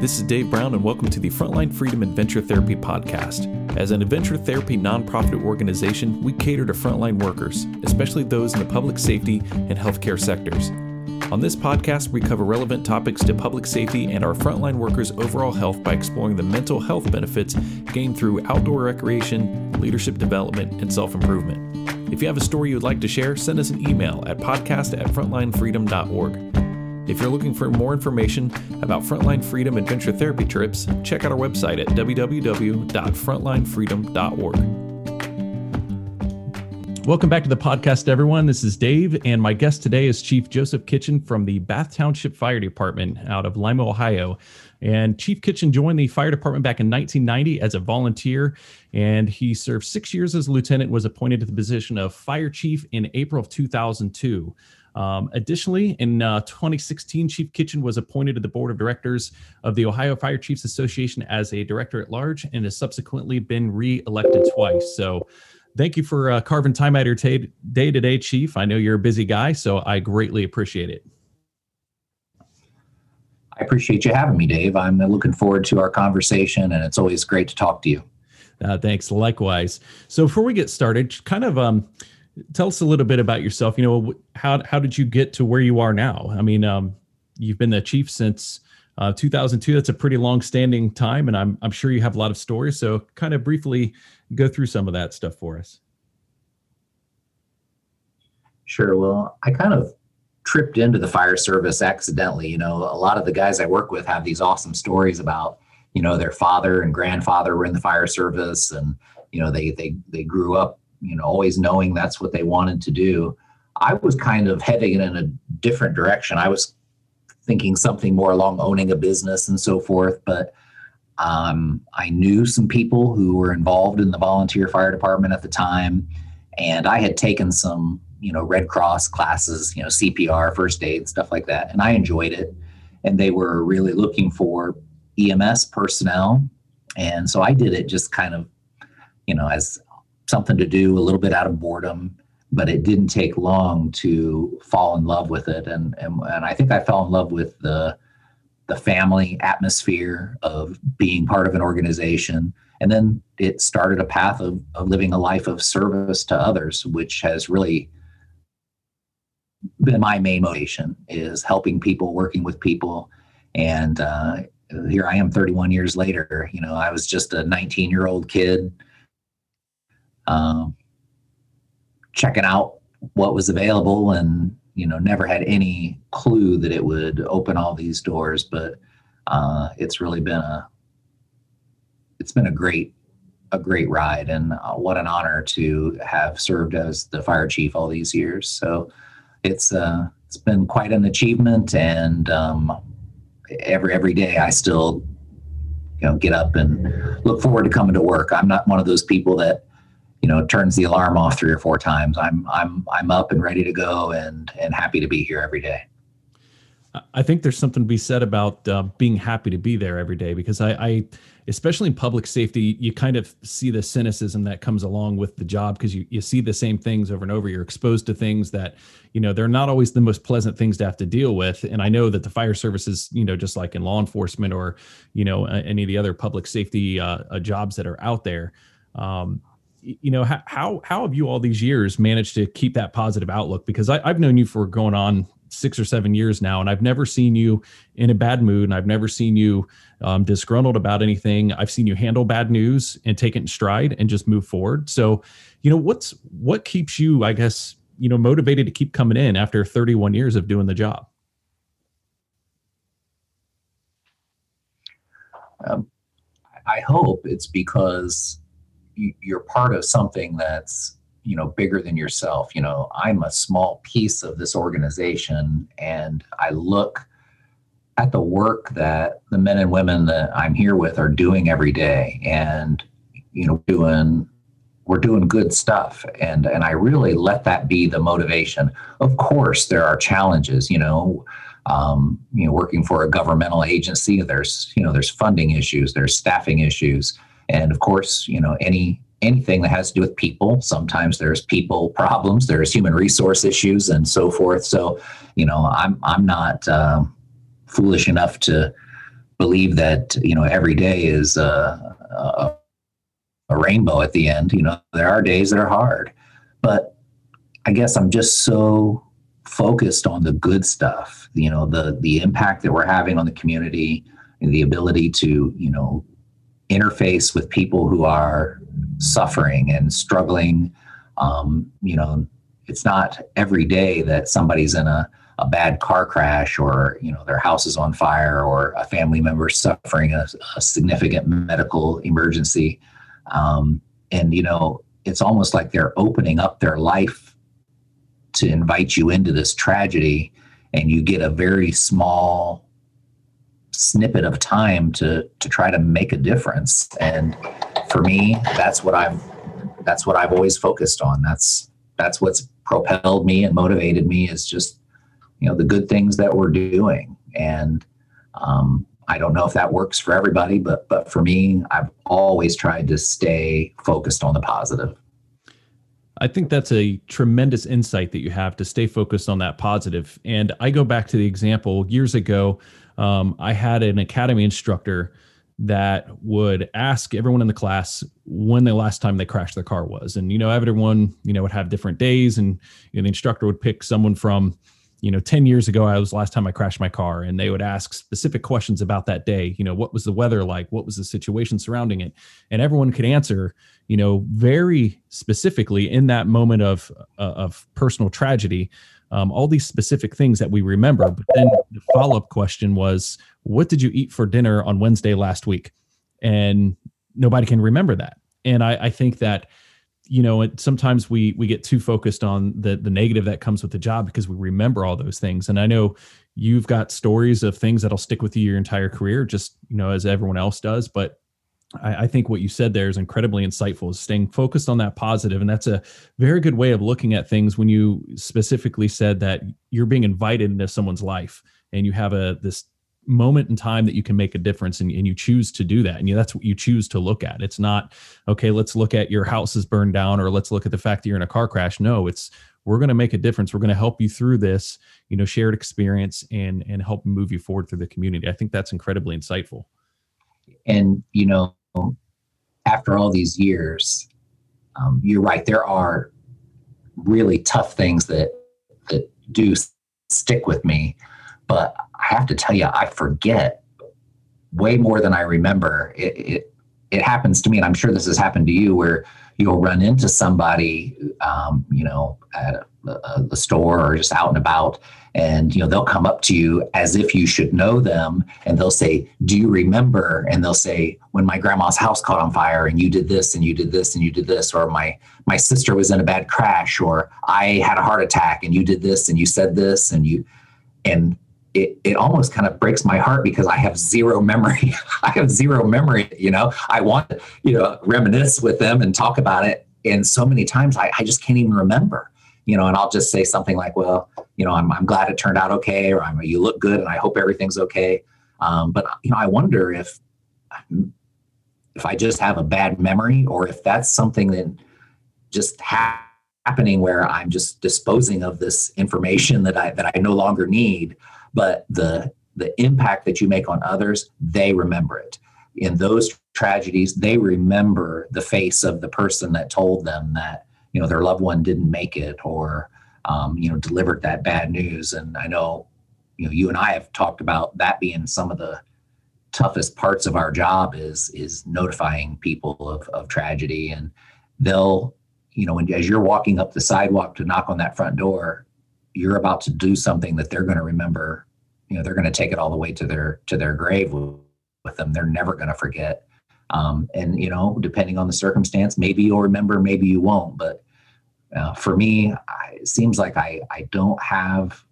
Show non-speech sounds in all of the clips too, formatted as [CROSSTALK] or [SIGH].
This is Dave Brown, and welcome to the Frontline Freedom Adventure Therapy Podcast. As an adventure therapy nonprofit organization, we cater to frontline workers, especially those in the public safety and healthcare sectors. On this podcast, we cover relevant topics to public safety and our frontline workers' overall health by exploring the mental health benefits gained through outdoor recreation, leadership development, and self improvement. If you have a story you would like to share, send us an email at podcast at frontlinefreedom.org. If you're looking for more information about Frontline Freedom Adventure Therapy trips, check out our website at www.frontlinefreedom.org. Welcome back to the podcast, everyone. This is Dave, and my guest today is Chief Joseph Kitchen from the Bath Township Fire Department out of Lima, Ohio. And Chief Kitchen joined the fire department back in 1990 as a volunteer, and he served six years as a lieutenant, was appointed to the position of fire chief in April of 2002. Um, additionally, in uh, 2016, Chief Kitchen was appointed to the board of directors of the Ohio Fire Chiefs Association as a director at large and has subsequently been re-elected twice. So, thank you for uh, carving time out of your t- day today, Chief. I know you're a busy guy, so I greatly appreciate it. I appreciate you having me, Dave. I'm looking forward to our conversation, and it's always great to talk to you. Uh, thanks. Likewise. So, before we get started, kind of um, tell us a little bit about yourself. You know, how how did you get to where you are now? I mean, um, you've been the chief since uh, 2002. That's a pretty long standing time, and I'm I'm sure you have a lot of stories. So, kind of briefly go through some of that stuff for us. Sure. Well, I kind of tripped into the fire service accidentally. You know, a lot of the guys I work with have these awesome stories about, you know, their father and grandfather were in the fire service, and you know, they they they grew up you know, always knowing that's what they wanted to do. I was kind of heading in a different direction. I was thinking something more along owning a business and so forth, but um, I knew some people who were involved in the volunteer fire department at the time, and I had taken some, you know, Red Cross classes, you know, CPR, first aid, stuff like that, and I enjoyed it. And they were really looking for EMS personnel, and so I did it just kind of, you know, as something to do a little bit out of boredom but it didn't take long to fall in love with it. And and, and i think i fell in love with the the family atmosphere of being part of an organization. And then it started a path of, of living a life of service to others which has really been my main motivation is helping people working with people. And uh, here i am 31 years later you know i was just a 19 year old kid um, checking out what was available and you know never had any clue that it would open all these doors but uh, it's really been a it's been a great a great ride and uh, what an honor to have served as the fire chief all these years. So it's uh it's been quite an achievement and um, every every day i still you know get up and look forward to coming to work. I'm not one of those people that you know turns the alarm off three or four times i'm i'm i'm up and ready to go and and happy to be here every day. I think there's something to be said about uh, being happy to be there every day because I, I especially in public safety you kind of see the cynicism that comes along with the job because you, you see the same things over and over. You're exposed to things that you know they're not always the most pleasant things to have to deal with. And i know that the fire services you know just like in law enforcement or you know any of the other public safety uh, uh, jobs that are out there. Um, you know how how have you all these years managed to keep that positive outlook? Because I, i've known you for going on six or seven years now and i've never seen you in a bad mood and i've never seen you um, disgruntled about anything. I've seen you handle bad news and take it in stride and just move forward. So you know what's what keeps you i guess you know motivated to keep coming in after 31 years of doing the job? Um, i hope it's because you're part of something that's you know bigger than yourself. You know i'm a small piece of this organization and i look at the work that the men and women that i'm here with are doing every day. And you know doing we're doing good stuff. And and i really let that be the motivation. Of course there are challenges you know um, you know working for a governmental agency there's you know there's funding issues there's staffing issues and of course, you know, any anything that has to do with people, sometimes there's people problems, there's human resource issues, and so forth. So, you know, I'm I'm not um, foolish enough to believe that you know every day is a, a, a rainbow at the end. You know, there are days that are hard, but I guess I'm just so focused on the good stuff. You know, the the impact that we're having on the community and the ability to you know interface with people who are suffering and struggling. Um, you know, it's not every day that somebody's in a, a bad car crash or you know their house is on fire or a family member suffering a, a significant medical emergency um, and you know it's almost like they're opening up their life to invite you into this tragedy and you get a very small snippet of time to to try to make a difference. And for me that's what i've that's what i've always focused on. That's that's what's propelled me and motivated me is just you know the good things that we're doing. And um, i don't know if that works for everybody but but for me i've always tried to stay focused on the positive. I think that's a tremendous insight that you have to stay focused on that positive. And I go back to the example years ago um, I had an academy instructor that would ask everyone in the class when the last time they crashed their car was. And, you know, everyone, you know, would have different days and you know, the instructor would pick someone from, you know, 10 years ago, I was last time I crashed my car. And they would ask specific questions about that day. You know, what was the weather like? What was the situation surrounding it? And everyone could answer, you know, very specifically in that moment of, uh, of personal tragedy um, all these specific things that we remember. But then the follow up question was, what did you eat for dinner on Wednesday last week? And nobody can remember that. And I, I think that you know sometimes we we get too focused on the the negative that comes with the job because we remember all those things and i know you've got stories of things that'll stick with you your entire career just you know as everyone else does but I, I, think what you said there is incredibly insightful, is staying focused on that positive. And that's a very good way of looking at things when you specifically said that you're being invited into someone's life and you have a this moment in time that you can make a difference and, and you choose to do that. And you, that's what you choose to look at. It's not, okay, let's look at your house is burned down or let's look at the fact that you're in a car crash. No, it's we're going to make a difference. We're going to help you through this, you know, shared experience and and help move you forward through the community. I think that's incredibly insightful. And you know, after all these years, um, you're right. There are really tough things that that do stick with me, but I have to tell you, I forget way more than I remember. It, it, it happens to me, and I'm sure this has happened to you, where you'll run into somebody, um, you know, at a, a, store or just out and about, and you know they'll come up to you as if you should know them and they'll say do you remember? And they'll say when my grandma's house caught on fire and you did this and you did this and you did this or my my sister was in a bad crash or i had a heart attack and you did this and you said this and you and it, it almost kind of breaks my heart because I have zero memory. [LAUGHS] I have zero memory, you know. I want to, you know, reminisce with them and talk about it. And so many times I, I just can't even remember you know, and I'll just say something like, well, you know, I'm, I'm glad it turned out okay, or I'm, you look good and I hope everything's okay. Um, but, you know, I wonder if, if I just have a bad memory or if that's something that just ha- happening where I'm just disposing of this information that I, that I no longer need, but the, the impact that you make on others, they remember it. In those tragedies, they remember the face of the person that told them that you know their loved one didn't make it or um, you know delivered that bad news and i know you know you and i have talked about that being some of the toughest parts of our job is is notifying people of, of tragedy and they'll you know when, as you're walking up the sidewalk to knock on that front door you're about to do something that they're going to remember you know they're going to take it all the way to their to their grave with them they're never going to forget um, and you know, depending on the circumstance, maybe you'll remember, maybe you won't. But uh, for me, I, it seems like I I don't have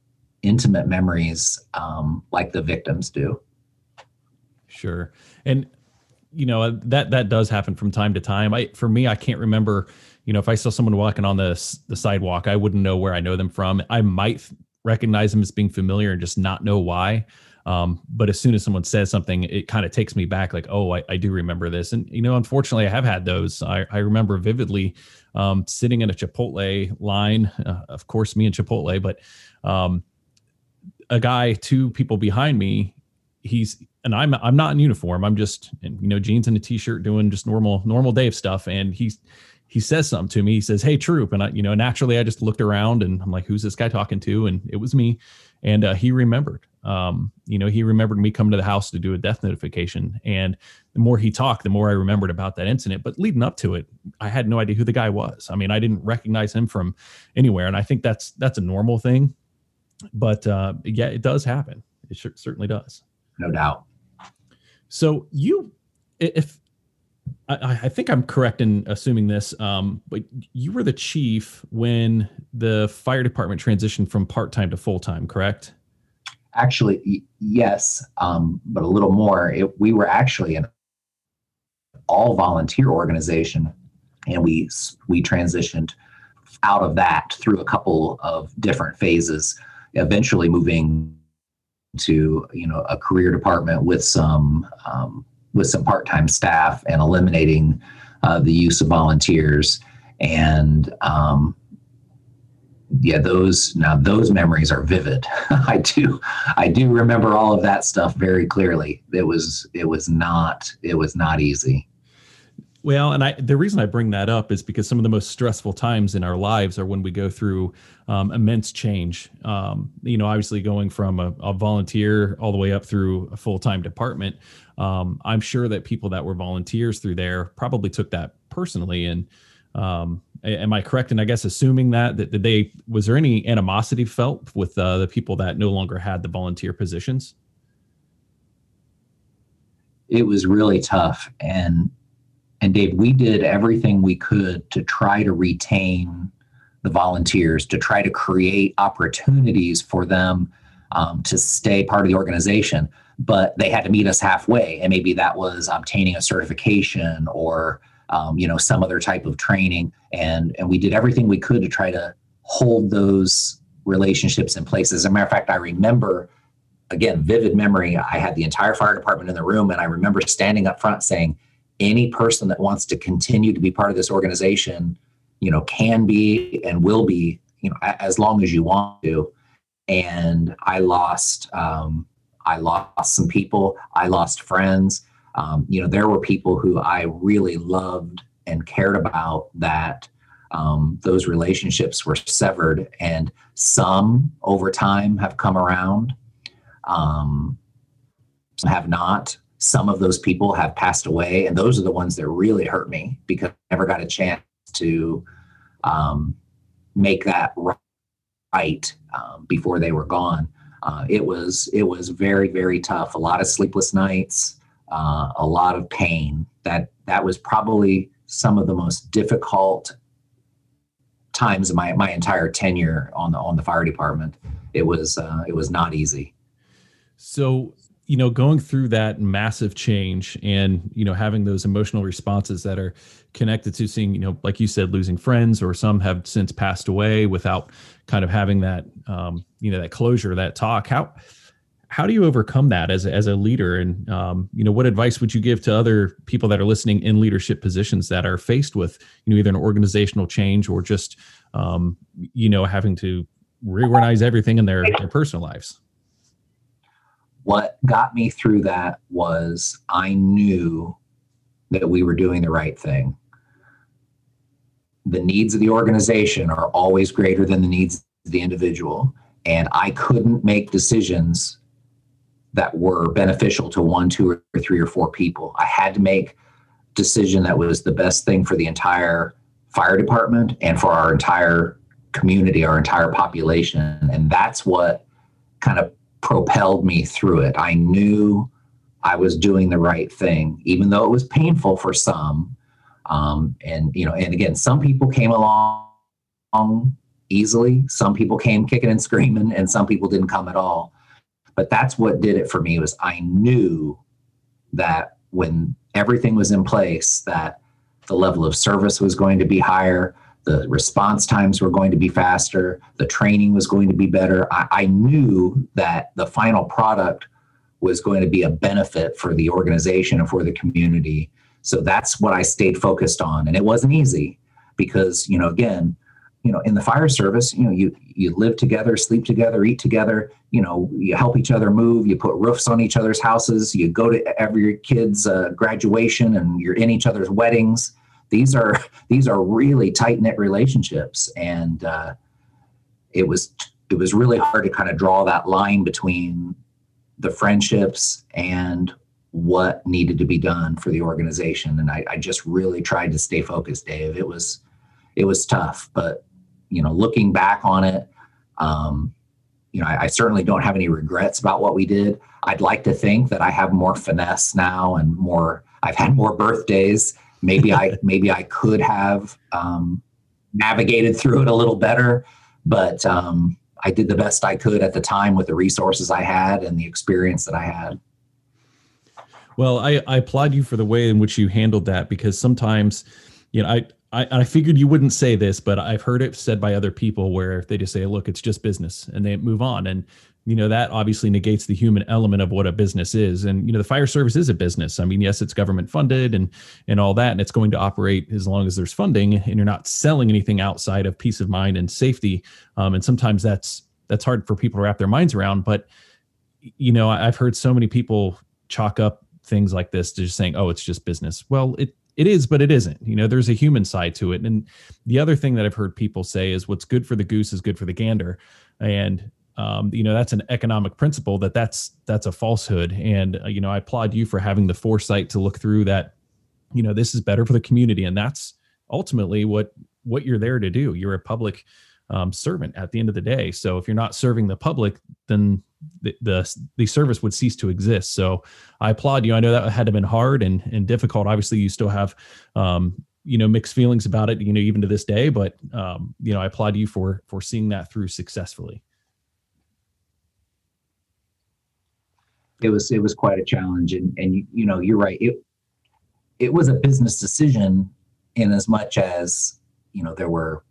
intimate memories um, like the victims do. Sure, and you know that that does happen from time to time. I for me, I can't remember. You know, if I saw someone walking on the the sidewalk, I wouldn't know where I know them from. I might recognize them as being familiar and just not know why. Um, but as soon as someone says something, it kind of takes me back, like, oh, I, I, do remember this. And you know, unfortunately, I have had those. I, I remember vividly um, sitting in a Chipotle line. Uh, of course, me and Chipotle, but um, a guy, two people behind me, he's and I'm I'm not in uniform. I'm just in, you know jeans and a t-shirt doing just normal normal Dave stuff. And he's he says something to me. He says, "Hey, troop," and I you know naturally I just looked around and I'm like, "Who's this guy talking to?" And it was me. And uh, he remembered. Um, you know, he remembered me coming to the house to do a death notification. And the more he talked, the more I remembered about that incident. But leading up to it, I had no idea who the guy was. I mean, I didn't recognize him from anywhere. And I think that's that's a normal thing. But uh, yeah, it does happen. It sure, certainly does. No doubt. So you, if I, I, think I'm correct in assuming this, um, but you were the chief when the fire department transitioned from part time to full time, correct? Actually, yes, um, but a little more. It, we were actually an all volunteer organization, and we we transitioned out of that through a couple of different phases, eventually moving to you know a career department with some um, with some part-time staff and eliminating uh, the use of volunteers and um, yeah those now those memories are vivid [LAUGHS] i do i do remember all of that stuff very clearly it was it was not it was not easy well, and I the reason I bring that up is because some of the most stressful times in our lives are when we go through um, immense change. Um, you know, obviously going from a, a, volunteer all the way up through a full time department. Um, I'm sure that people that were volunteers through there probably took that personally. And um, am I correct in I guess assuming that that they was there any animosity felt with uh, the people that no longer had the volunteer positions? It was really tough, and and Dave, we did everything we could to try to retain the volunteers, to try to create opportunities for them um, to stay part of the organization. But they had to meet us halfway, and maybe that was obtaining a certification or um, you know some other type of training. And and we did everything we could to try to hold those relationships in place. As a matter of fact, I remember again vivid memory. I had the entire fire department in the room, and I remember standing up front saying any person that wants to continue to be part of this organization, you know, can be and will be, you know, as long as you want to. And I lost, um, I lost some people. I lost friends. Um, you know, there were people who I really loved and cared about that um, those relationships were severed, and some over time have come around. Um, some have not some of those people have passed away and those are the ones that really hurt me because i never got a chance to um, make that right um, before they were gone uh, it was it was very very tough. A lot of sleepless nights uh, a lot of pain. That that was probably some of the most difficult times of my, my entire tenure on the on the fire department. It was uh, it was not easy. So you know going through that massive change and you know having those emotional responses that are connected to seeing you know like you said losing friends or some have since passed away without kind of having that um, you know that closure that talk. How how do you overcome that as as a leader? And um, you know what advice would you give to other people that are listening in leadership positions that are faced with you know either an organizational change or just um, you know having to reorganize everything in their, their personal lives what got me through that was I knew that we were doing the right thing. The needs of the organization are always greater than the needs of the individual. And I couldn't make decisions that were beneficial to one, two, or three or four people. I had to make decision that was the best thing for the entire fire department and for our entire community, our entire population. And that's what kind of propelled me through it. I knew I was doing the right thing, even though it was painful for some. Um, and you know, and again, some people came along easily. Some people came kicking and screaming, and some people didn't come at all. But that's what did it for me was I knew that when everything was in place, that the level of service was going to be higher, the response times were going to be faster, the training was going to be better. I, I, knew that the final product was going to be a benefit for the organization and for the community. So that's what I stayed focused on. And it wasn't easy because, you know, again, you know in the fire service you know you you live together sleep together eat together you know you help each other move you put roofs on each other's houses you go to every kid's uh, graduation and you're in each other's weddings these are these are really tight knit relationships and uh, it was it was really hard to kind of draw that line between the friendships and what needed to be done for the organization and I, I just really tried to stay focused dave it was it was tough but you know, looking back on it, um, you know, I, I, certainly don't have any regrets about what we did. I'd like to think that I have more finesse now and more. I've had more birthdays. Maybe I [LAUGHS] maybe I could have um, navigated through it a little better, but um, I did the best I could at the time with the resources I had and the experience that I had. Well, I, I applaud you for the way in which you handled that because sometimes, you know, I I, I figured you wouldn't say this, but I've heard it said by other people where they just say, look, it's just business and they move on. And, you know, that obviously negates the human element of what a business is. And, you know, the fire service is a business. I mean, yes, it's government funded and, and all that, and it's going to operate as long as there's funding and you're not selling anything outside of peace of mind and safety. Um, and sometimes that's, that's hard for people to wrap their minds around. But, you know, I've heard so many people chalk up things like this to just saying, oh, it's just business. Well, it, it is, but it isn't. You know, there's a human side to it. And the other thing that I've heard people say is what's good for the goose is good for the gander. And um, you know that's an economic principle that that's that's a falsehood and uh, you know i applaud you for having the foresight to look through that you know this is better for the community and that's ultimately what what you're there to do you're a public um, servant at the end of the day so if you're not serving the public then the, the, the service would cease to exist. So I applaud you. I know that had to been hard and and difficult. Obviously, you still have um, you know mixed feelings about it. You know, even to this day. But um, you know, I applaud you for for seeing that through successfully. It was it was quite a challenge, and and you, you know you're right. It it was a business decision in as much as you know there were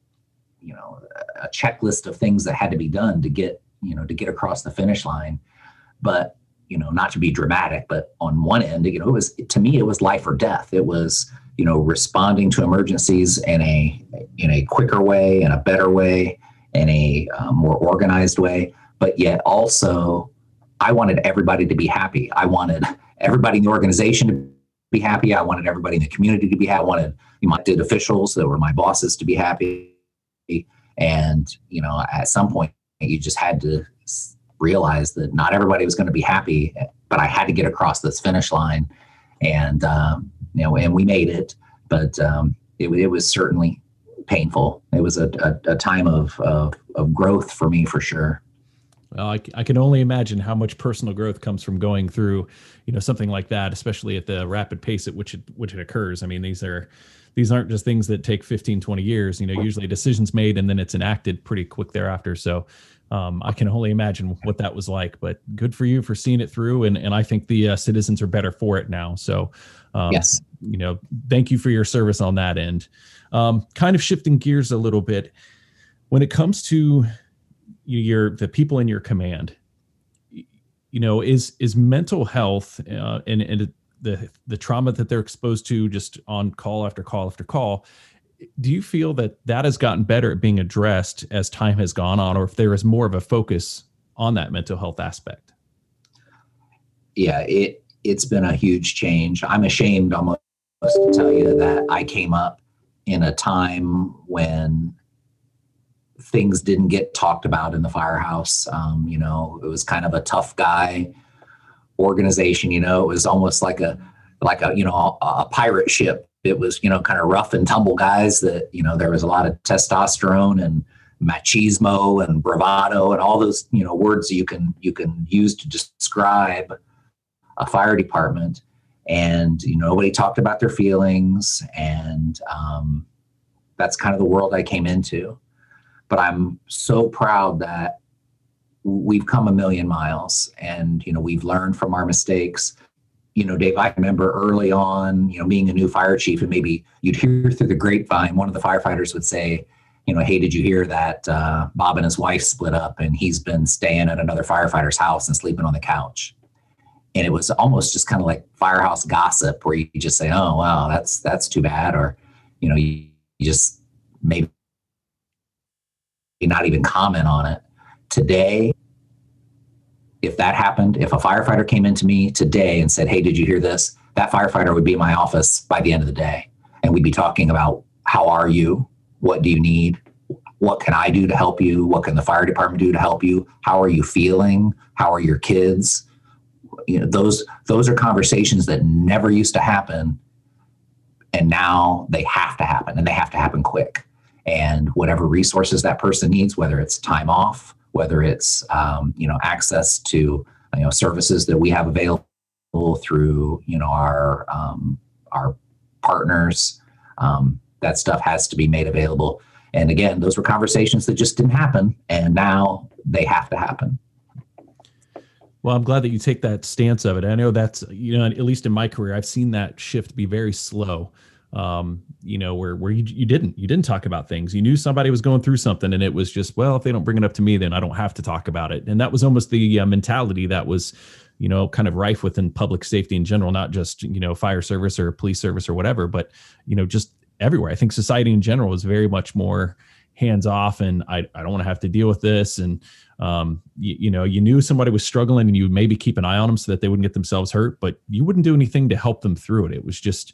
you know a checklist of things that had to be done to get you know to get across the finish line. But you know not to be dramatic but on one end you know it was to me it was life or death. It was you know responding to emergencies in a in a quicker way in a better way in a um, more organized way. But yet also i wanted everybody to be happy i wanted everybody in the organization to be happy i wanted everybody in the community to be happy i wanted you my did officials that were my bosses to be happy and you know at some point you just had to realize that not everybody was going to be happy, but I had to get across this finish line, and um, you know, and we made it. But um, it, it was certainly painful. It was a, a, a time of, of, of growth for me for sure. Well, I, I can only imagine how much personal growth comes from going through, you know, something like that, especially at the rapid pace at which it which it occurs. I mean, these are these aren't just things that take 15 20 years you know usually decisions made and then it's enacted pretty quick thereafter. So um, i can only imagine what that was like but good for you for seeing it through and, and i think the uh, citizens are better for it now. So um, yes. you know thank you for your service on that end. Um, kind of shifting gears a little bit when it comes to your the people in your command. You know is is mental health uh, and and the the trauma that they're exposed to just on call after call after call do you feel that that has gotten better at being addressed as time has gone on or if there is more of a focus on that mental health aspect? Yeah it it's been a huge change. I'm ashamed almost to tell you that i came up in a time when things didn't get talked about in the firehouse um, you know it was kind of a tough guy organization. You know, it was almost like a like a you know a, a pirate ship. It was you know kind of rough and tumble guys that you know there was a lot of testosterone and machismo and bravado and all those you know words you can you can use to describe a fire department and you know nobody talked about their feelings and um, that's kind of the world i came into but i'm so proud that we've come a million miles and you know we've learned from our mistakes. You know dave i remember early on you know being a new fire chief and maybe you'd hear through the grapevine one of the firefighters would say you know hey did you hear that uh, bob and his wife split up and he's been staying at another firefighter's house and sleeping on the couch? And it was almost just kind of like firehouse gossip where you just say oh wow that's that's too bad or you know you, you just maybe not even comment on it. Today, if that happened, if a firefighter came into me today and said, Hey, did you hear this? That firefighter would be in my office by the end of the day. And we'd be talking about how are you? What do you need? What can I do to help you? What can the fire department do to help you? How are you feeling? How are your kids? You know, those those are conversations that never used to happen. And now they have to happen and they have to happen quick. And whatever resources that person needs, whether it's time off, whether it's um, you know access to you know services that we have available through you know our um, our partners. Um, that stuff has to be made available. And again, those were conversations that just didn't happen, and now they have to happen. Well, I'm glad that you take that stance of it. I know that's you know at least in my career, I've seen that shift be very slow um, you know, where where you, you didn't you didn't talk about things. You knew somebody was going through something, and it was just well, if they don't bring it up to me, then I don't have to talk about it. And that was almost the uh, mentality that was, you know, kind of rife within public safety in general, not just you know fire service or police service or whatever, but you know just everywhere. I think society in general is very much more hands off, and I I don't want to have to deal with this and um, you, you, know, you knew somebody was struggling and you maybe keep an eye on them so that they wouldn't get themselves hurt, but you wouldn't do anything to help them through it. It was just,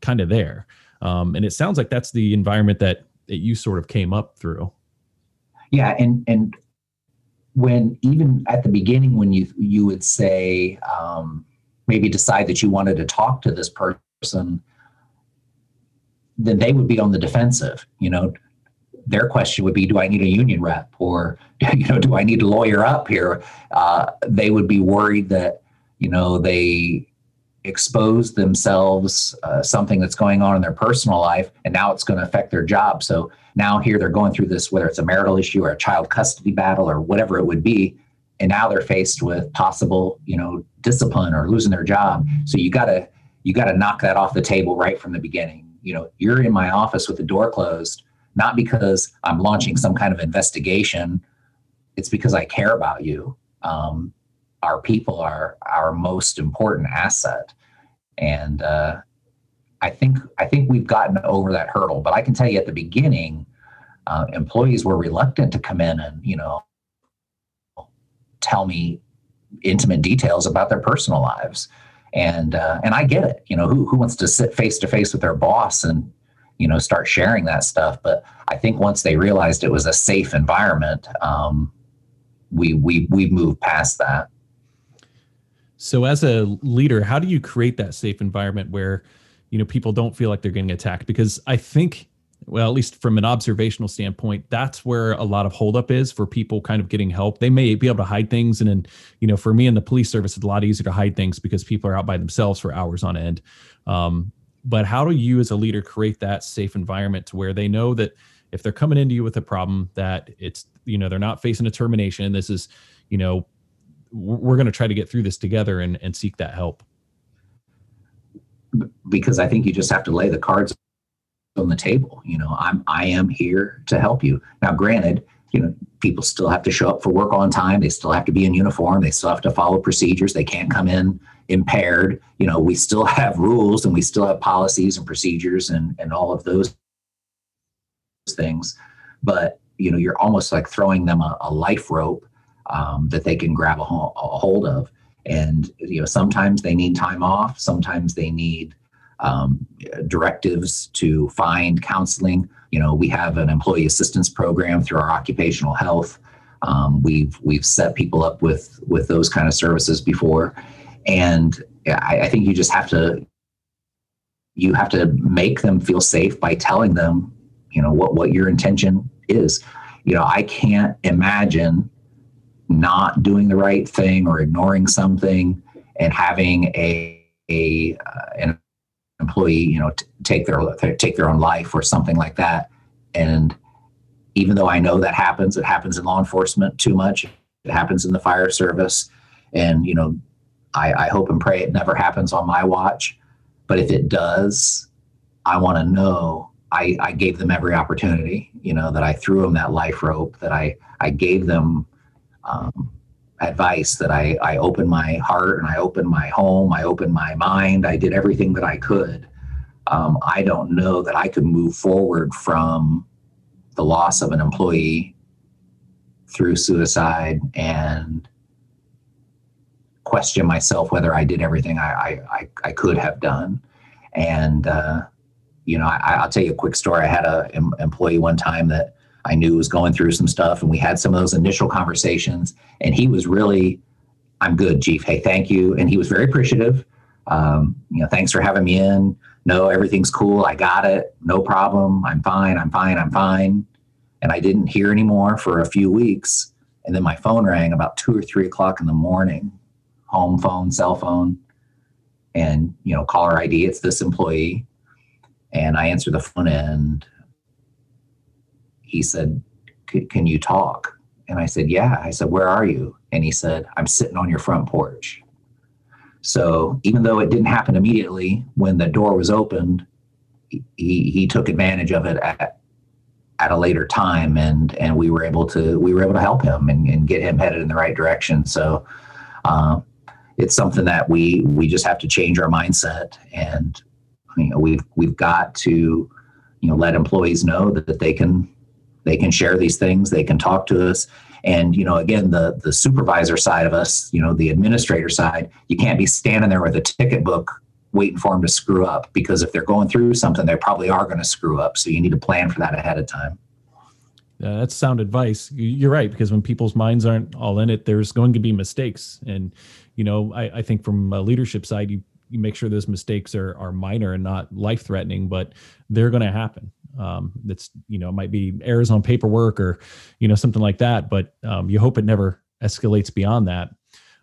kind of there. Um, and it sounds like that's the environment that, that you sort of came up through. Yeah, and and when even at the beginning, when you you would say um, maybe decide that you wanted to talk to this person, then they would be on the defensive. You know, their question would be, "Do I need a union rep?" or [LAUGHS] you know, "Do I need to lawyer up here?" Uh, they would be worried that you know they expose themselves uh, something that's going on in their personal life and now it's going to affect their job. So now here they're going through this whether it's a marital issue or a child custody battle or whatever it would be and now they're faced with possible you know discipline or losing their job. So you got to you got to knock that off the table right from the beginning. You know you're in my office with the door closed not because i'm launching some kind of investigation it's because i care about you. Um, our people are our most important asset and uh, I think I think we've gotten over that hurdle. But I can tell you at the beginning, uh, employees were reluctant to come in and you know tell me intimate details about their personal lives. And uh, and I get it. You know, who who wants to sit face to face with their boss and you know start sharing that stuff? But I think once they realized it was a safe environment, um, we we we've moved past that. So as a leader, how do you create that safe environment where, you know, people don't feel like they're getting attacked? Because I think, well, at least from an observational standpoint, that's where a lot of holdup is for people kind of getting help. They may be able to hide things. And then, you know, for me in the police service, it's a lot easier to hide things because people are out by themselves for hours on end. Um, but how do you as a leader create that safe environment to where they know that if they're coming into you with a problem that it's, you know, they're not facing a termination. This is, you know, we're going to try to get through this together and, and seek that help. Because i think you just have to lay the cards on the table. You know i'm i am here to help you. Now granted you know people still have to show up for work on time. They still have to be in uniform. They still have to follow procedures. They can't come in impaired. You know we still have rules and we still have policies and procedures and and all of those things. But you know you're almost like throwing them a, a life rope um, that they can grab a, ho- a, hold of. And you know, sometimes they need time off. Sometimes they need um, directives to find counseling. You know, we have an employee assistance program through our occupational health. Um, we've we've set people up with with those kind of services before, and I, I think you just have to you have to make them feel safe by telling them, you know, what what your intention is. You know, I can't imagine not doing the right thing or ignoring something and having a, a uh, an employee you know t- take their take their own life or something like that. And even though i know that happens it happens in law enforcement too much. It happens in the fire service. And you know i, I hope and pray it never happens on my watch. But if it does i want to know. I, I gave them every opportunity you know that i threw them that life rope that i i gave them um, advice that I, I opened my heart and I opened my home, I opened my mind, I did everything that I could. Um, I don't know that I could move forward from the loss of an employee through suicide and question myself whether I did everything I, I, I could have done. And, uh, you know, I, will tell you a quick story. I had an employee one time that I knew was going through some stuff, and we had some of those initial conversations. And he was really, "I'm good, Chief. Hey, thank you." And he was very appreciative. Um, you know, thanks for having me in. No, everything's cool. I got it. No problem. I'm fine. I'm fine. I'm fine. And I didn't hear anymore for a few weeks. And then my phone rang about two or three o'clock in the morning, home phone, cell phone, and you know, caller ID. It's this employee and I answer the phone and he said, Can you talk? And I said, Yeah. I said, Where are you? And he said, I'm sitting on your front porch. So even though it didn't happen immediately, when the door was opened, he, he took advantage of it at, at a later time and and we were able to we were able to help him and, and get him headed in the right direction. So uh, it's something that we we just have to change our mindset and you know we've we've got to you know let employees know that, that they can they can share these things. They can talk to us. And you know again the the supervisor side of us you know the administrator side you can't be standing there with a ticket book waiting for them to screw up because if they're going through something they probably are going to screw up. So you need to plan for that ahead of time. Uh, that's sound advice. You're right because when people's minds aren't all in it there's going to be mistakes. And you know i, I think from a leadership side you you make sure those mistakes are are minor and not life threatening, but they're going to happen. Um, that's you know it might be errors on paperwork or you know something like that, but um, you hope it never escalates beyond that.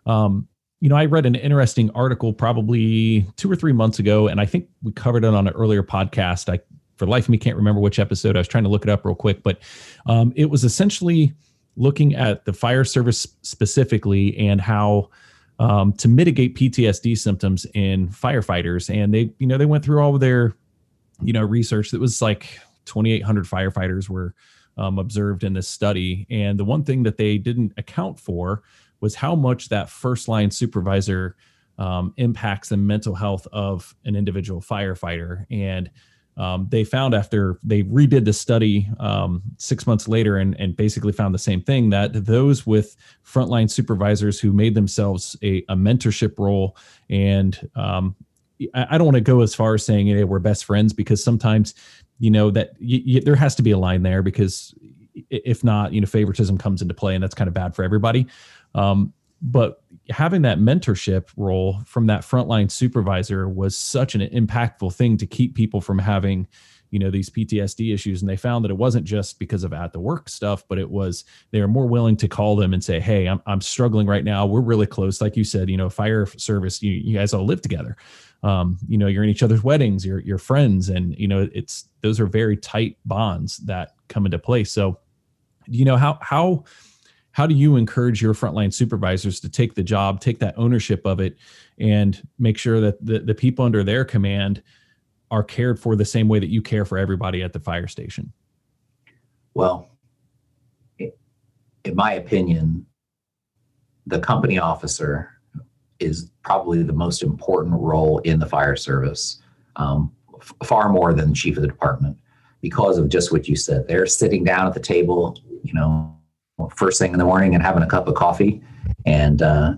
Um, you know, I read an interesting article probably two or three months ago, and I think we covered it on an earlier podcast. I, for life of me, can't remember which episode. I was trying to look it up real quick, but um, it was essentially looking at the fire service specifically and how um, to mitigate PTSD symptoms in firefighters. And they, you know, they went through all of their, you know, research that was like 2,800 firefighters were um, observed in this study. And the one thing that they didn't account for was how much that first line supervisor um, impacts the mental health of an individual firefighter. And um, they found after they redid the study um, six months later and, and basically found the same thing that those with frontline supervisors who made themselves a, a mentorship role and um, I, don't want to go as far as saying hey, we're best friends because sometimes you know that there has to be a line there because if not you know favoritism comes into play and that's kind of bad for everybody. Um, but having that mentorship role from that frontline supervisor was such an impactful thing to keep people from having you know these ptsd issues and they found that it wasn't just because of at the work stuff but it was they were more willing to call them and say hey i'm, I'm struggling right now. We're really close. Like you said you know fire service you, you guys all live together um, you know you're in each other's weddings you're, you're friends and you know it's those are very tight bonds that come into place so you know how how how do you encourage your frontline supervisors to take the job, take that ownership of it, and make sure that the, the people under their command are cared for the same way that you care for everybody at the fire station? Well, in my opinion, the company officer is probably the most important role in the fire service, um, f- far more than chief of the department, because of just what you said. They're sitting down at the table, you know, first thing in the morning and having a cup of coffee, and uh,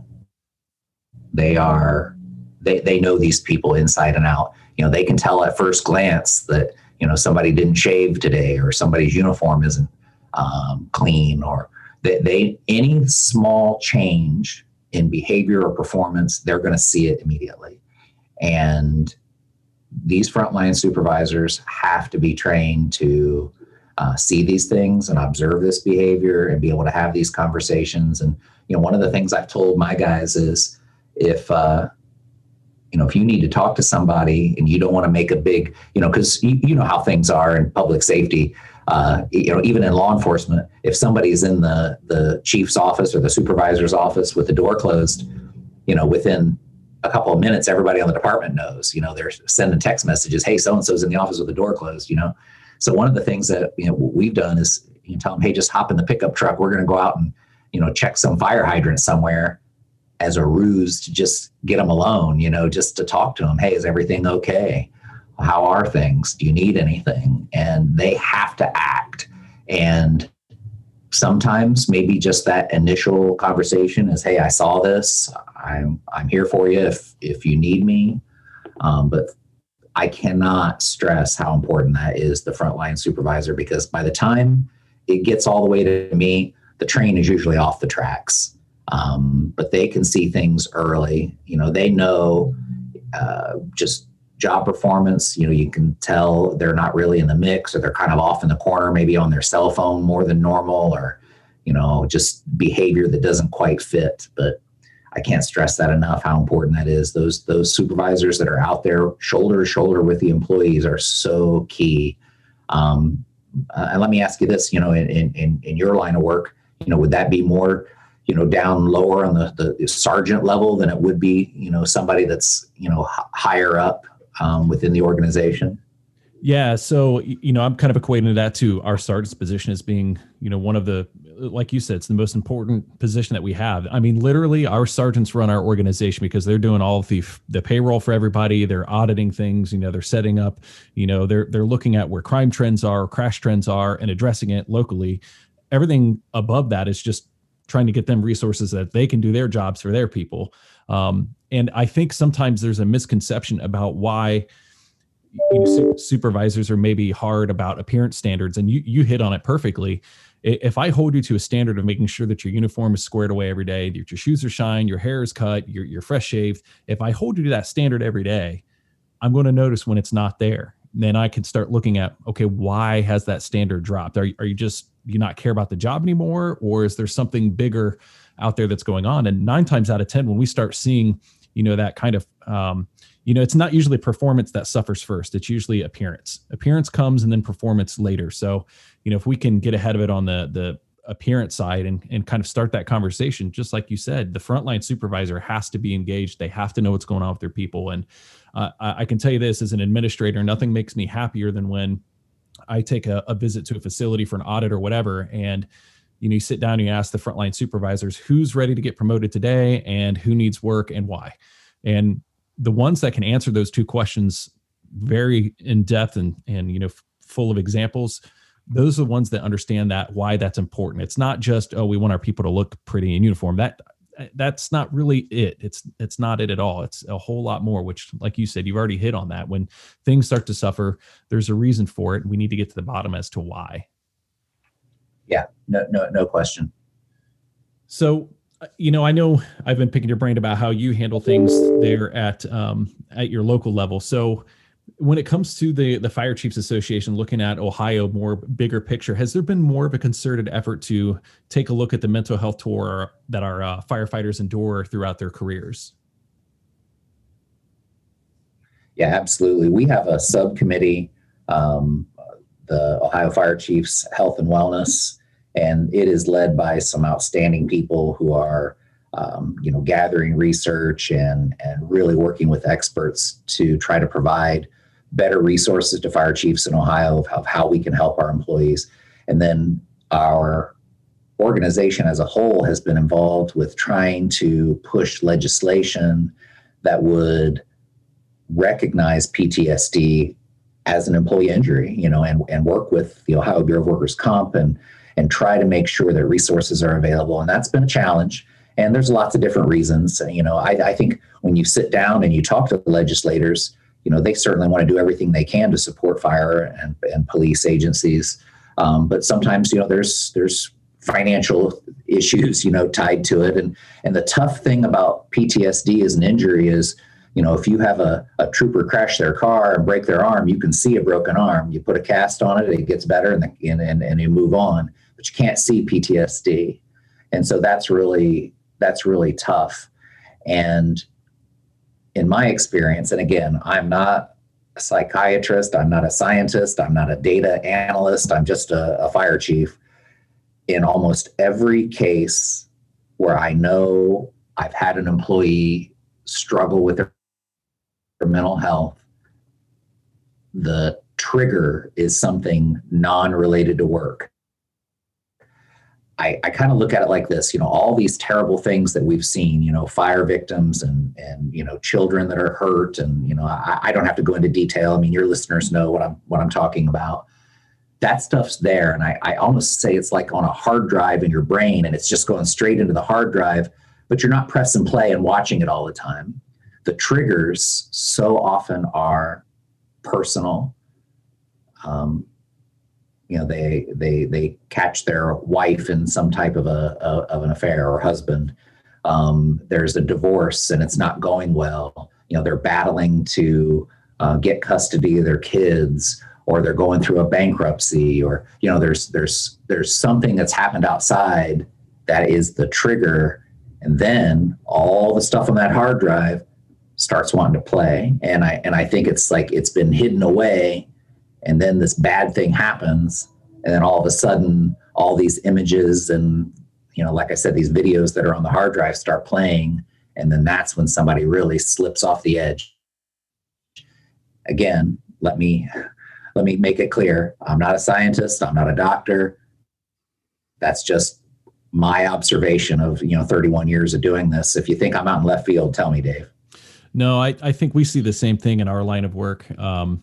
they are they they know these people inside and out. You know, they can tell at first glance that you know somebody didn't shave today or somebody's uniform isn't um, clean or they, they any small change in behavior or performance they're going to see it immediately and these frontline supervisors have to be trained to uh, see these things and observe this behavior and be able to have these conversations. And you know, one of the things I've told my guys is if uh, you know if you need to talk to somebody and you don't want to make a big you know because you, you, know how things are in public safety. Uh, you know, even in law enforcement, if somebody's in the the chief's office or the supervisor's office with the door closed, you know, within a couple of minutes, everybody on the department knows. You know, they're sending text messages, "Hey, so and so's in the office with the door closed." You know, so one of the things that you know we've done is you tell them, hey, just hop in the pickup truck. We're going to go out and you know check some fire hydrant somewhere as a ruse to just get them alone. You know, just to talk to them. Hey, is everything okay? How are things? Do you need anything? And they have to act. And sometimes maybe just that initial conversation is, "Hey, I saw this. I'm I'm here for you if if you need me." Um, but I cannot stress how important that is the frontline supervisor because by the time it gets all the way to me, the train is usually off the tracks. Um, but they can see things early. You know, they know uh, just job performance. You know, you can tell they're not really in the mix or they're kind of off in the corner, maybe on their cell phone more than normal, or you know, just behavior that doesn't quite fit. But I can't stress that enough how important that is. Those those supervisors that are out there shoulder to shoulder with the employees are so key. Um, uh, and let me ask you this: you know, in, in in your line of work, you know, would that be more, you know, down lower on the the sergeant level than it would be, you know, somebody that's you know h- higher up um, within the organization? Yeah, so you know, I'm kind of equating that to our sergeant's position as being, you know, one of the like you said, it's the most important position that we have. I mean, literally, our sergeants run our organization because they're doing all the the payroll for everybody. They're auditing things. You know, they're setting up. You know, they're they're looking at where crime trends are, crash trends are, and addressing it locally. Everything above that is just trying to get them resources that they can do their jobs for their people. Um, and I think sometimes there's a misconception about why you know, supervisors are maybe hard about appearance standards, and you you hit on it perfectly if I hold you to a standard of making sure that your uniform is squared away every day, that your shoes are shined, your hair is cut, you're, you're fresh shaved, if I hold you to that standard every day, I'm going to notice when it's not there. Then I can start looking at, okay, why has that standard dropped? Are, are you just, you not care about the job anymore? Or is there something bigger out there that's going on? And nine times out of 10, when we start seeing, you know, that kind of, um, you know, it's not usually performance that suffers first. It's usually appearance. Appearance comes and then performance later. So, you know, if we can get ahead of it on the the appearance side and, and kind of start that conversation, just like you said, the frontline supervisor has to be engaged. They have to know what's going on with their people. And uh, I can tell you this as an administrator, nothing makes me happier than when I take a, a visit to a facility for an audit or whatever. And, you know, you sit down and you ask the frontline supervisors who's ready to get promoted today and who needs work and why. And the ones that can answer those two questions very in depth and, and, you know, full of examples, those are the ones that understand that why that's important. It's not just oh we want our people to look pretty in uniform. That that's not really it. It's it's not it at all. It's a whole lot more. Which, like you said, you've already hit on that. When things start to suffer, there's a reason for it. We need to get to the bottom as to why. Yeah, no, no, no question. So, you know, I know I've been picking your brain about how you handle things there at um, at your local level. So, when it comes to the the fire chiefs association looking at ohio more bigger picture has there been more of a concerted effort to take a look at the mental health tour that our uh, firefighters endure throughout their careers yeah absolutely we have a subcommittee um, the ohio fire chiefs health and wellness and it is led by some outstanding people who are um, you know gathering research and and really working with experts to try to provide better resources to fire chiefs in Ohio of, of how we can help our employees. And then our organization as a whole has been involved with trying to push legislation that would recognize PTSD as an employee injury, you know, and, and work with the Ohio Bureau of Workers' Comp and and try to make sure that resources are available. And that's been a challenge. And there's lots of different reasons. You know, I, I think when you sit down and you talk to the legislators, you know, they certainly want to do everything they can to support fire and, and police agencies. Um, but sometimes, you know, there's there's financial issues, you know, tied to it. And and the tough thing about PTSD as an injury is, you know, if you have a, a trooper crash their car and break their arm, you can see a broken arm. You put a cast on it, it gets better, and the, and, and, and you move on. But you can't see PTSD, and so that's really that's really tough. And in my experience, and again, I'm not a psychiatrist, I'm not a scientist, I'm not a data analyst, I'm just a, a fire chief. In almost every case where I know I've had an employee struggle with mental health, the trigger is something non related to work. I, I kind of look at it like this, you know, all these terrible things that we've seen, you know, fire victims and and you know, children that are hurt, and you know, I, I don't have to go into detail. I mean, your listeners know what I'm what I'm talking about. that stuff's there. And I, I almost say it's like on a hard drive in your brain and it's just going straight into the hard drive, but you're not pressing play and watching it all the time. The triggers so often are personal. Um, you know, they they they catch their wife in some type of a, a of an affair or husband. Um, there's a divorce and it's not going well. You know, they're battling to uh, get custody of their kids or they're going through a bankruptcy or you know there's there's there's something that's happened outside that is the trigger and then all the stuff on that hard drive starts wanting to play. And i and i think it's like it's been hidden away. And then this bad thing happens. And then all of a sudden all these images and you know like i said these videos that are on the hard drive start playing. And then that's when somebody really slips off the edge. Again let me let me make it clear. I'm not a scientist, I'm not a doctor. That's just my observation of you know 31 years of doing this. If you think I'm out in left field, tell me, Dave. No, I, I think we see the same thing in our line of work. Um,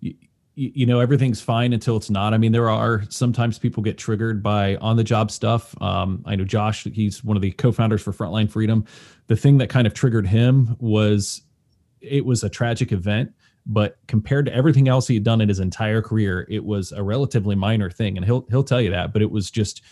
you, you know, everything's fine until it's not. I mean, there are sometimes people get triggered by on the job stuff. Um, I know Josh, he's one of the co founders for Frontline Freedom. The thing that kind of triggered him was it was a tragic event but compared to everything else he had done in his entire career, it was a relatively minor thing. And he'll he'll tell you that, but it was just,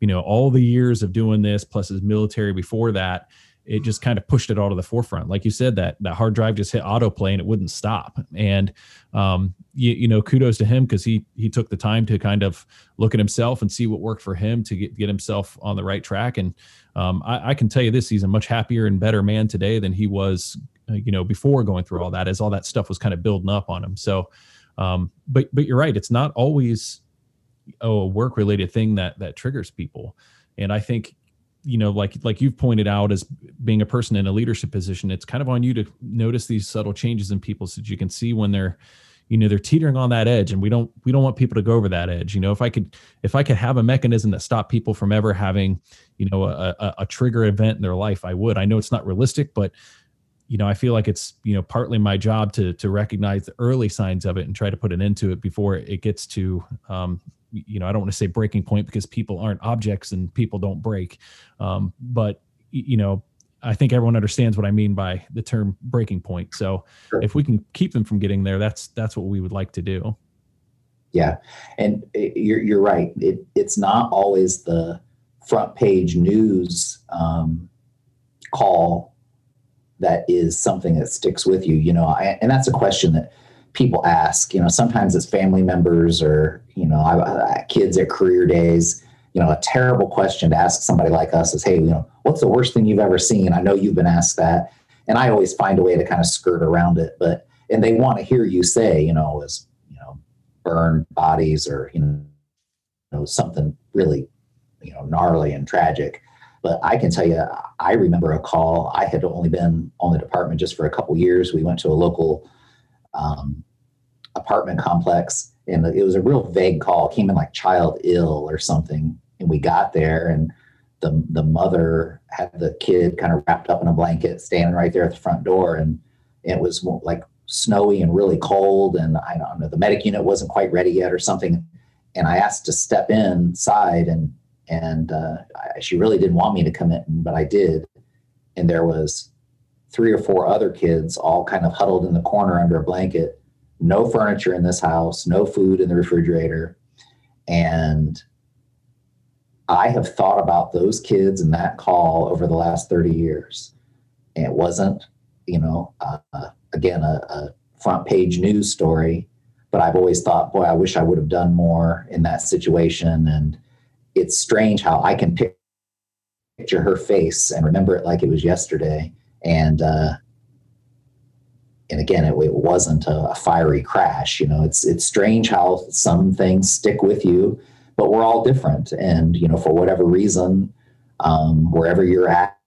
you know, all the years of doing this plus his military before that, it just kind of pushed it all to the forefront. Like you said, that that hard drive just hit autoplay and it wouldn't stop. And um, you, you know, kudos to him because he he took the time to kind of look at himself and see what worked for him to get get himself on the right track. And um, I, I can tell you this: he's a much happier and better man today than he was uh, you know before going through all that as all that stuff was kind of building up on him so um, but but you're right it's not always a work related thing that that triggers people and i think you know like like you've pointed out as being a person in a leadership position it's kind of on you to notice these subtle changes in people so that you can see when they're you know they're teetering on that edge. And we don't we don't want people to go over that edge. You know if i could if i could have a mechanism that stop people from ever having you know a, a, a trigger event in their life i would. I know it's not realistic but you know, I feel like it's you know partly my job to to recognize the early signs of it and try to put an end to it before it gets to um, you know I don't want to say breaking point because people aren't objects and people don't break, um, but you know I think everyone understands what I mean by the term breaking point. So sure. if we can keep them from getting there, that's that's what we would like to do. Yeah, and you're you're right. It it's not always the front page news um, call that is something that sticks with you you know I, and that's a question that people ask you know sometimes it's family members or you know I, I, kids at career days you know a terrible question to ask somebody like us is hey you know what's the worst thing you've ever seen i know you've been asked that and i always find a way to kind of skirt around it but and they want to hear you say you know is you know burned bodies or you know, you know something really you know gnarly and tragic but I can tell you, I remember a call. I had only been on the department just for a couple years. We went to a local um, apartment complex, and it was a real vague call. It came in like child ill or something, and we got there, and the the mother had the kid kind of wrapped up in a blanket, standing right there at the front door, and it was like snowy and really cold, and I don't know the medic unit wasn't quite ready yet or something, and I asked to step inside and and uh, I, she really didn't want me to come in, but I did. And there was three or four other kids all kind of huddled in the corner under a blanket. No furniture in this house, no food in the refrigerator, and I have thought about those kids and that call over the last 30 years. And it wasn't, you know, uh, again, a, a front page news story, but I've always thought, boy, I wish I would have done more in that situation. And it's strange how I can picture her face and remember it like it was yesterday. And uh, and again, it, it wasn't a, a, fiery crash. You know, it's it's strange how some things stick with you, but we're all different. And you know, for whatever reason, um, wherever you're at,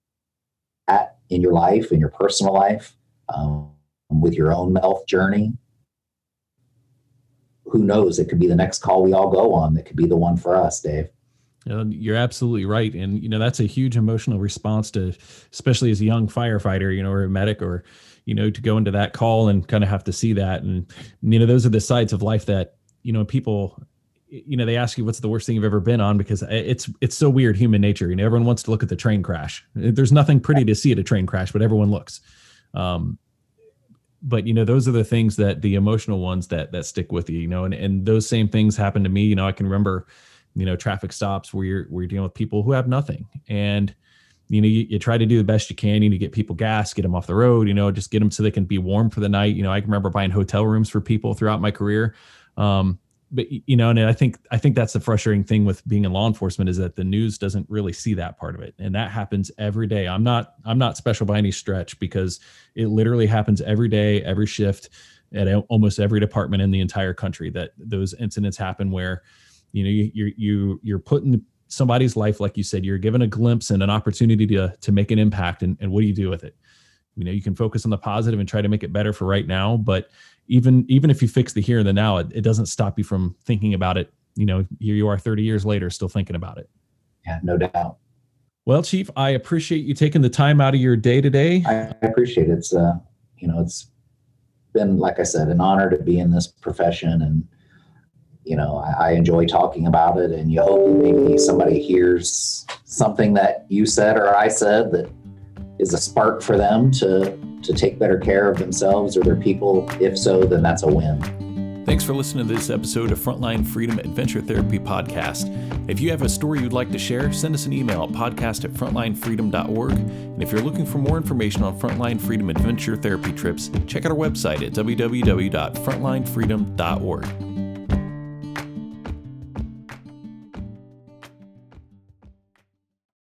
at in your life, in your personal life, um, with your own health journey, who knows? It could be the next call we all go on. That could be the one for us, Dave. You're absolutely right, and you know that's a huge emotional response to, especially as a young firefighter, you know, or a medic, or you know, to go into that call and kind of have to see that, and you know, those are the sides of life that you know people you know they ask you what's the worst thing you've ever been on because it's it's so weird human nature you know everyone wants to look at the train crash there's nothing pretty to see at a train crash but everyone looks um, but you know those are the things that the emotional ones that that stick with you you know and and those same things happen to me you know i can remember you know traffic stops where you're where you're dealing with people who have nothing and you know you, you try to do the best you can you to get people gas get them off the road you know just get them so they can be warm for the night you know i can remember buying hotel rooms for people throughout my career um, but you know, and I think I think that's the frustrating thing with being in law enforcement is that the news doesn't really see that part of it, and that happens every day. I'm not I'm not special by any stretch because it literally happens every day, every shift, at almost every department in the entire country. That those incidents happen where, you know, you you you you're putting somebody's life, like you said, you're given a glimpse and an opportunity to to make an impact, and and what do you do with it? You know, you can focus on the positive and try to make it better for right now, but even even if you fix the here and the now, it, it doesn't stop you from thinking about it. You know, here you are 30 years later, still thinking about it. Yeah, no doubt. Well, Chief, I appreciate you taking the time out of your day today. I appreciate it. It's uh, you know, it's been like I said, an honor to be in this profession, and you know, I, I enjoy talking about it. And you hope maybe somebody hears something that you said or I said that is a spark for them to to take better care of themselves or their people? If so, then that's a win. Thanks for listening to this episode of Frontline Freedom Adventure Therapy Podcast. If you have a story you'd like to share, send us an email at podcast at frontlinefreedom.org. And if you're looking for more information on Frontline Freedom Adventure Therapy trips, check out our website at www.frontlinefreedom.org.